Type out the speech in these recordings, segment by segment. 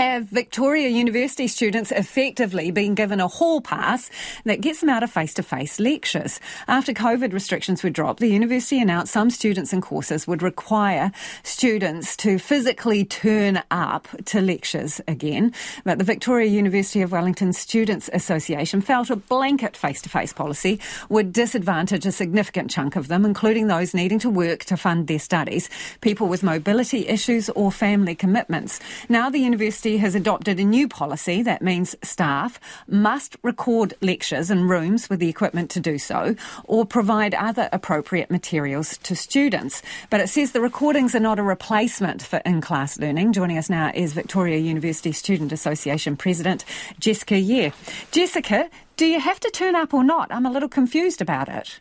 have Victoria University students effectively been given a hall pass that gets them out of face to face lectures. After COVID restrictions were dropped, the university announced some students and courses would require students to physically turn up to lectures again. But the Victoria University of Wellington Students Association felt a blanket face to face policy would disadvantage a significant chunk of them, including those needing to work to fund their studies, people with mobility issues or family commitments. Now the university has adopted a new policy that means staff must record lectures in rooms with the equipment to do so or provide other appropriate materials to students. But it says the recordings are not a replacement for in-class learning. Joining us now is Victoria University Student Association President Jessica Ye. Jessica, do you have to turn up or not? I'm a little confused about it.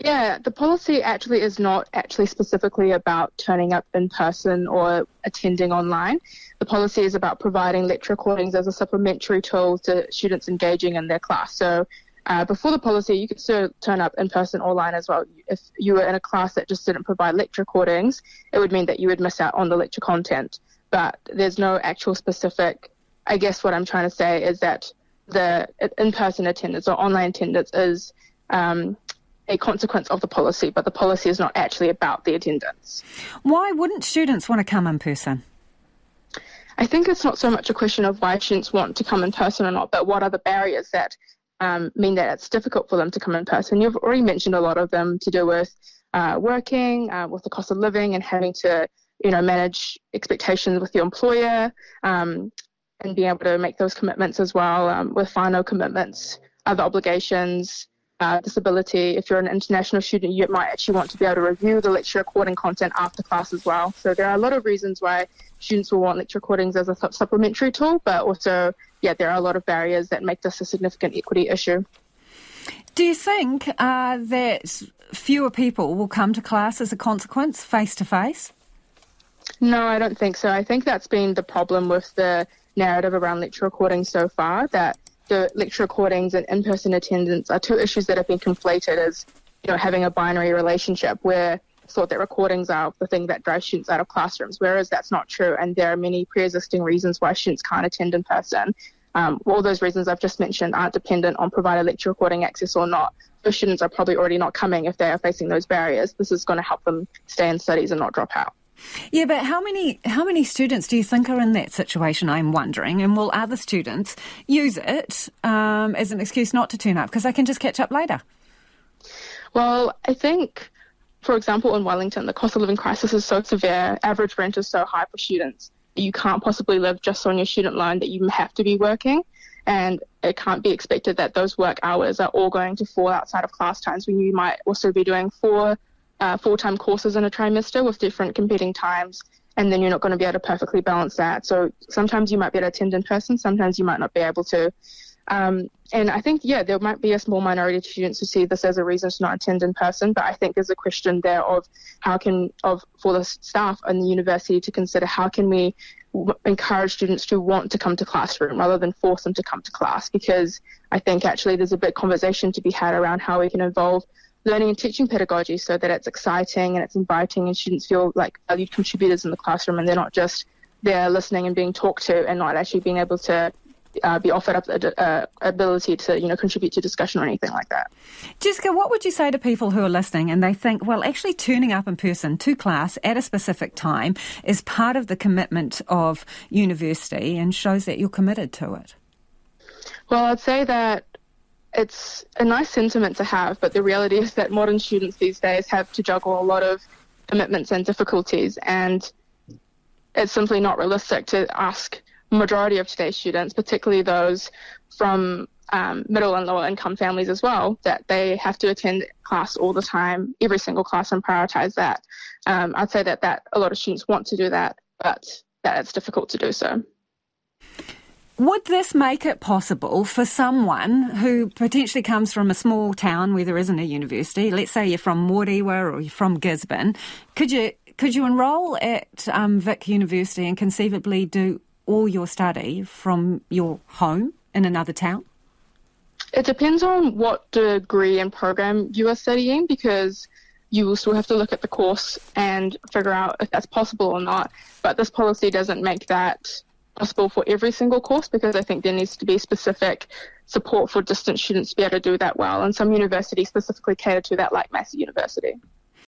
Yeah, the policy actually is not actually specifically about turning up in person or attending online. The policy is about providing lecture recordings as a supplementary tool to students engaging in their class. So uh, before the policy, you could still turn up in person or online as well. If you were in a class that just didn't provide lecture recordings, it would mean that you would miss out on the lecture content. But there's no actual specific, I guess what I'm trying to say is that the in person attendance or online attendance is um, a consequence of the policy, but the policy is not actually about the attendance. Why wouldn't students want to come in person? I think it's not so much a question of why students want to come in person or not, but what are the barriers that um, mean that it's difficult for them to come in person. You've already mentioned a lot of them to do with uh, working, uh, with the cost of living, and having to, you know, manage expectations with your employer, um, and being able to make those commitments as well um, with final commitments, other obligations, uh, disability. If you're an international student, you might actually want to be able to review the lecture recording content after class as well. So there are a lot of reasons why students will want lecture recordings as a supplementary tool, but also, yeah, there are a lot of barriers that make this a significant equity issue. Do you think uh, that fewer people will come to class as a consequence, face to face? No, I don't think so. I think that's been the problem with the narrative around lecture recording so far, that the lecture recordings and in-person attendance are two issues that have been conflated as, you know, having a binary relationship where thought that recordings are the thing that drives students out of classrooms, whereas that's not true. And there are many pre-existing reasons why students can't attend in person. Um, all those reasons I've just mentioned aren't dependent on provided lecture recording access or not. Those students are probably already not coming if they are facing those barriers. This is going to help them stay in studies and not drop out. Yeah, but how many how many students do you think are in that situation? I'm wondering, and will other students use it um, as an excuse not to turn up because they can just catch up later? Well, I think, for example, in Wellington, the cost of living crisis is so severe. Average rent is so high for students. You can't possibly live just on your student loan. That you have to be working, and it can't be expected that those work hours are all going to fall outside of class times when you might also be doing four uh, full-time courses in a trimester with different competing times and then you're not going to be able to perfectly balance that. So sometimes you might be able to attend in person, sometimes you might not be able to. Um, and I think, yeah, there might be a small minority of students who see this as a reason to not attend in person, but I think there's a question there of how can, of for the staff and the university to consider how can we w- encourage students to want to come to classroom rather than force them to come to class, because I think actually there's a big conversation to be had around how we can involve learning and teaching pedagogy so that it's exciting and it's inviting and students feel like valued contributors in the classroom and they're not just there listening and being talked to and not actually being able to uh, be offered up the uh, ability to, you know, contribute to discussion or anything like that. Jessica, what would you say to people who are listening and they think, well, actually turning up in person to class at a specific time is part of the commitment of university and shows that you're committed to it? Well, I'd say that it's a nice sentiment to have, but the reality is that modern students these days have to juggle a lot of commitments and difficulties, and it's simply not realistic to ask majority of today's students, particularly those from um, middle and lower income families as well, that they have to attend class all the time, every single class, and prioritize that. Um, I'd say that, that a lot of students want to do that, but that it's difficult to do so. Would this make it possible for someone who potentially comes from a small town where there isn't a university? Let's say you're from Moriwa or you're from Gisborne. Could you could you enrol at um, Vic University and conceivably do all your study from your home in another town? It depends on what degree and program you are studying because you will still have to look at the course and figure out if that's possible or not. But this policy doesn't make that possible for every single course because I think there needs to be specific support for distance students to be able to do that well. And some universities specifically cater to that, like Massey University.